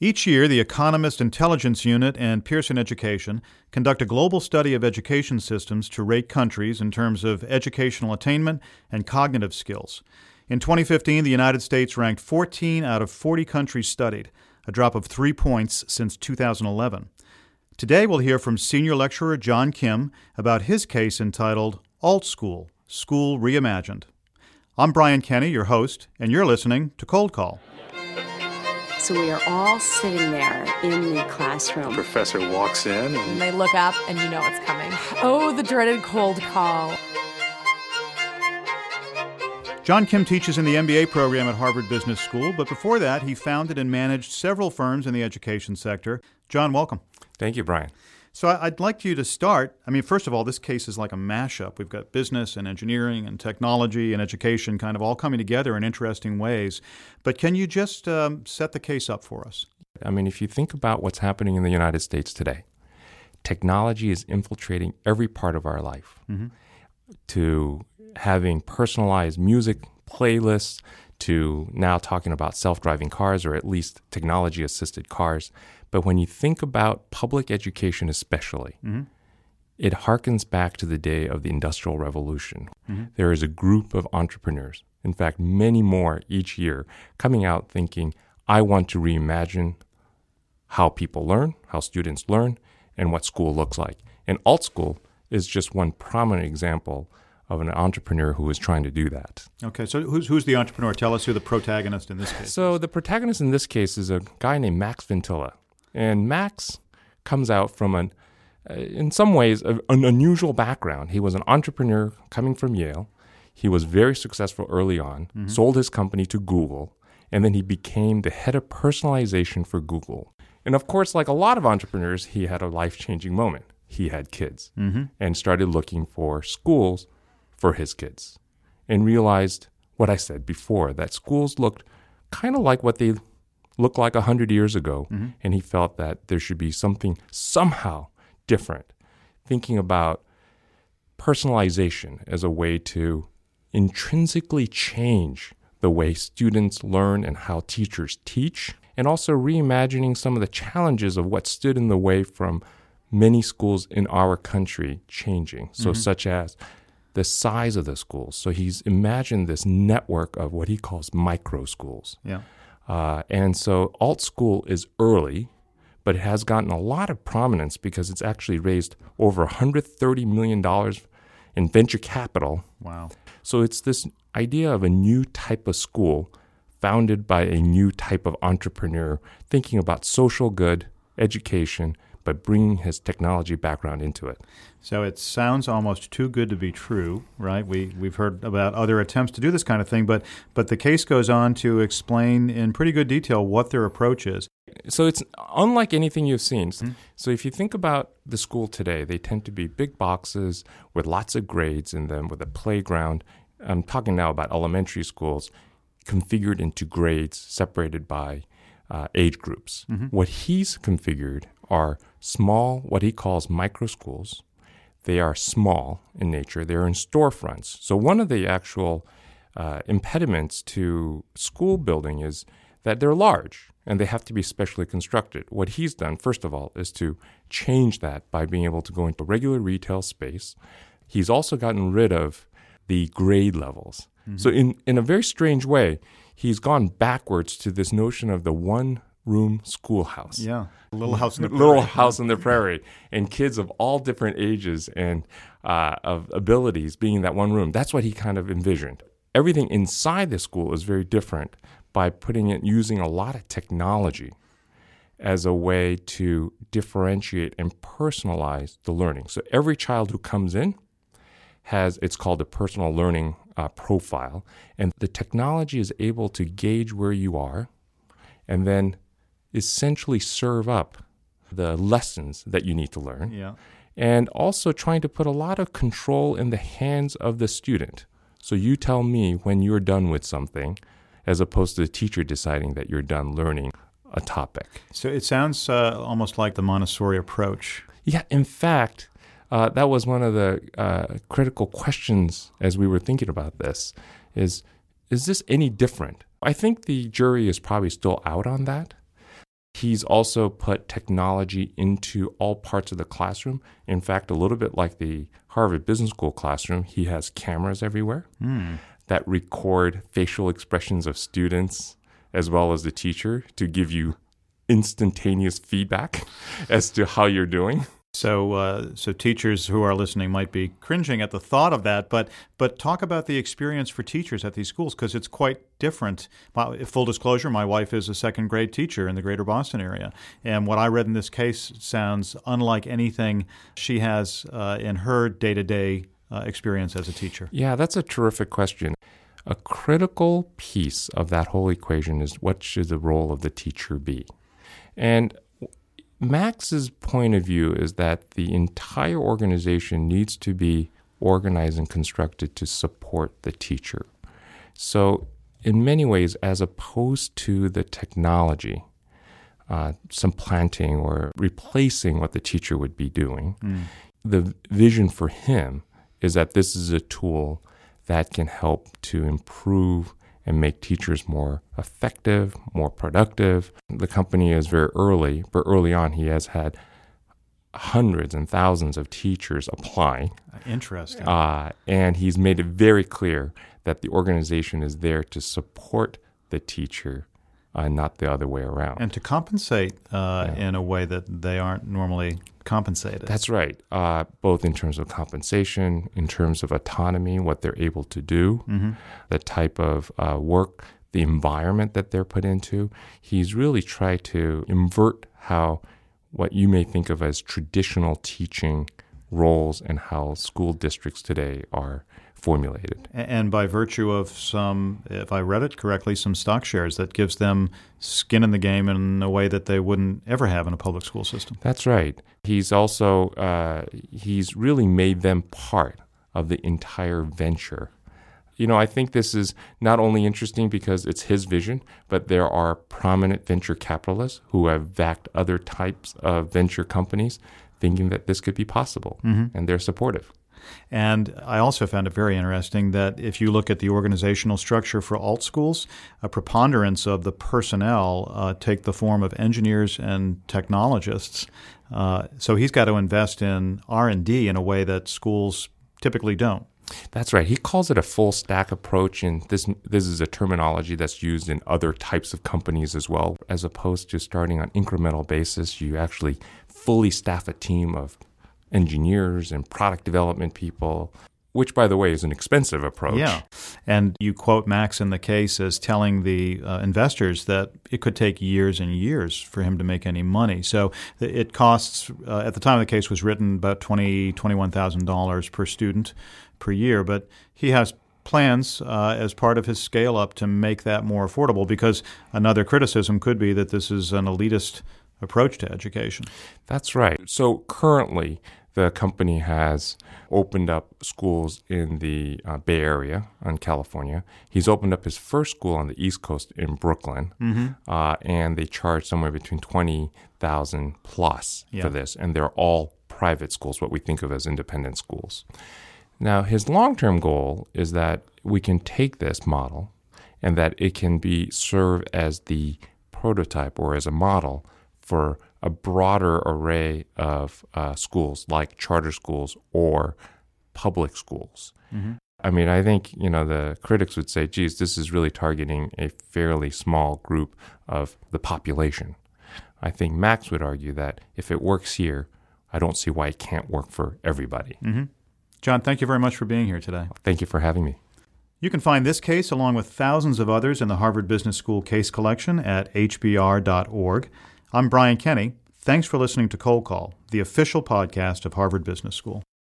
Each year, the Economist Intelligence Unit and Pearson Education conduct a global study of education systems to rate countries in terms of educational attainment and cognitive skills. In 2015, the United States ranked 14 out of 40 countries studied, a drop of three points since 2011. Today, we'll hear from senior lecturer John Kim about his case entitled AltSchool School Reimagined. I'm Brian Kenny, your host, and you're listening to Cold Call. So we are all sitting there in the classroom. The Professor walks in And and they look up and you know it's coming. Oh, the dreaded cold call. John Kim teaches in the MBA program at Harvard Business School, but before that, he founded and managed several firms in the education sector. John, welcome. Thank you, Brian. So I'd like you to start. I mean, first of all, this case is like a mashup. We've got business and engineering and technology and education kind of all coming together in interesting ways. But can you just um, set the case up for us? I mean, if you think about what's happening in the United States today, technology is infiltrating every part of our life. To having personalized music playlists, to now talking about self driving cars or at least technology assisted cars. But when you think about public education, especially, mm-hmm. it harkens back to the day of the Industrial Revolution. Mm-hmm. There is a group of entrepreneurs, in fact, many more each year, coming out thinking, I want to reimagine how people learn, how students learn, and what school looks like. And AltSchool is just one prominent example of an entrepreneur who is trying to do that. Okay, so who's, who's the entrepreneur? Tell us who the protagonist in this case. So the protagonist in this case is a guy named Max Ventilla, and Max comes out from an, uh, in some ways, a, an unusual background. He was an entrepreneur coming from Yale. He was very successful early on, sold his company to Google, and then he became the head of personalization for Google. And of course, like a lot of entrepreneurs, he had a life changing moment. He had kids and started looking for schools for his kids and realized what I said before that schools looked kind of like what they looked like 100 years ago. Mm-hmm. And he felt that there should be something somehow different, thinking about personalization as a way to intrinsically change the way students learn and how teachers teach, and also reimagining some of the challenges of what stood in the way from many schools in our country changing. So, mm-hmm. such as the size of the schools. So, he's imagined this network of what he calls micro schools. yeah. Uh, and so AltSchool is early, but it has gotten a lot of prominence because it's actually raised over $130 million in venture capital. Wow. So it's this idea of a new type of school founded by a new type of entrepreneur thinking about social good, education, but bringing his technology background into it. So it sounds almost too good to be true, right? We we've heard about other attempts to do this kind of thing, but but the case goes on to explain in pretty good detail what their approach is. So it's unlike anything you've seen. So if you think about the school today, they tend to be big boxes with lots of grades in them, with a playground. I'm talking now about elementary schools configured into grades separated by uh, age groups. What he's configured are small, what he calls micro schools. They are small in nature. They're in storefronts. So one of the actual uh, impediments to school building is that they're large and they have to be specially constructed. What he's done, first of all, is to change that by being able to go into regular retail space. He's also gotten rid of the grade levels. So, in, in a very strange way, he's gone backwards to this notion of the one room schoolhouse Yeah. Little house in the little prairie. house in the prairie, and kids of all different ages and uh, of abilities being in that one room. That's what he kind of envisioned. Everything inside the school is very different by putting it using a lot of technology as a way to differentiate and personalize the learning. So every child who comes in has it's called a personal learning uh, profile, and the technology is able to gauge where you are, and then essentially serve up the lessons that you need to learn Yeah. and also trying to put a lot of control in the hands of the student. So you tell me when you're done with something, as opposed to the teacher deciding that you're done learning a topic. So it sounds uh, almost like the Montessori approach. Yeah, in fact, uh, that was one of the uh, critical questions as we were thinking about this. Is is this any different? I think the jury is probably still out on that. He's also put technology into all parts of the classroom. In fact, a little bit like the Harvard Business School classroom, he has cameras everywhere hmm. that record facial expressions of students as well as the teacher to give you instantaneous feedback as to how you're doing. So, uh, so teachers who are listening might be cringing at the thought of that, but but talk about the experience for teachers at these schools because it's quite different. My, full disclosure: my wife is a second grade teacher in the Greater Boston area, and what I read in this case sounds unlike anything she has uh, in her day to day experience as a teacher. Yeah, that's a terrific question. A critical piece of that whole equation is what should the role of the teacher be? And Max's point of view is that the entire organization needs to be organized and constructed to support the teacher. So, in many ways, as opposed to the technology, uh, supplanting or replacing what the teacher would be doing, the vision for him is that this is a tool that can help to improve and make teachers more effective, more productive. The company is very early, but early on, he has had hundreds and thousands of teachers applying. Interesting. Uh, and he's made it very clear that the organization is there to support the teacher and not the other way around. and to compensate uh, in a way that they aren't normally compensated. That's right. Uh, both in terms of compensation, in terms of autonomy, what they're able to do, the type of uh, work, the environment that they're put into. He's really tried to invert how what you may think of as traditional teaching roles and how school districts today are formulated. And by virtue of some, if I read it correctly, some stock shares that gives them skin in the game in a way that they wouldn't ever have in a public school system. That's right. He's also uh, he's really made them part of the entire venture. You know, I think this is not only interesting because it's his vision, but there are prominent venture capitalists who have backed other types of venture companies, thinking that this could be possible, and they're supportive. And I also found it very interesting that if you look at the organizational structure for AltSchools, a preponderance of the personnel uh, take the form of engineers and technologists. Uh, so he's got to invest in R and D in a way that schools typically don't. That's right. He calls it a full stack approach, and this this is a terminology that's used in other types of companies as well. As opposed to starting on incremental basis, you actually fully staff a team of engineers and product development people, which, by the way, is an expensive approach. Yeah. And you quote Max in the case as telling the uh, investors that it could take years and years for him to make any money. So it costs, uh, at the time the case was written, about $20,000, $21,000 per student per year. But he has plans uh, as part of his scale up to make that more affordable because another criticism could be that this is an elitist approach to education. That's right. So currently, the company has opened up schools in the uh, Bay Area in California. He's opened up his first school on the East Coast in Brooklyn, uh, and they charge somewhere between twenty thousand plus Yeah. for this, and they're all private schools, what we think of as independent schools. Now, his long-term goal is that we can take this model, and that it can be serve as the prototype or as a model for a broader array of uh, schools like charter schools or public schools. I mean, I think, you know, the critics would say, geez, this is really targeting a fairly small group of the population. I think Max would argue that if it works here, I don't see why it can't work for everybody. John, thank you very much for being here today. Thank you for having me. You can find this case along with thousands of others in the Harvard Business School case collection at hbr.org. I'm Brian Kenny. Thanks for listening to Cold Call, the official podcast of Harvard Business School.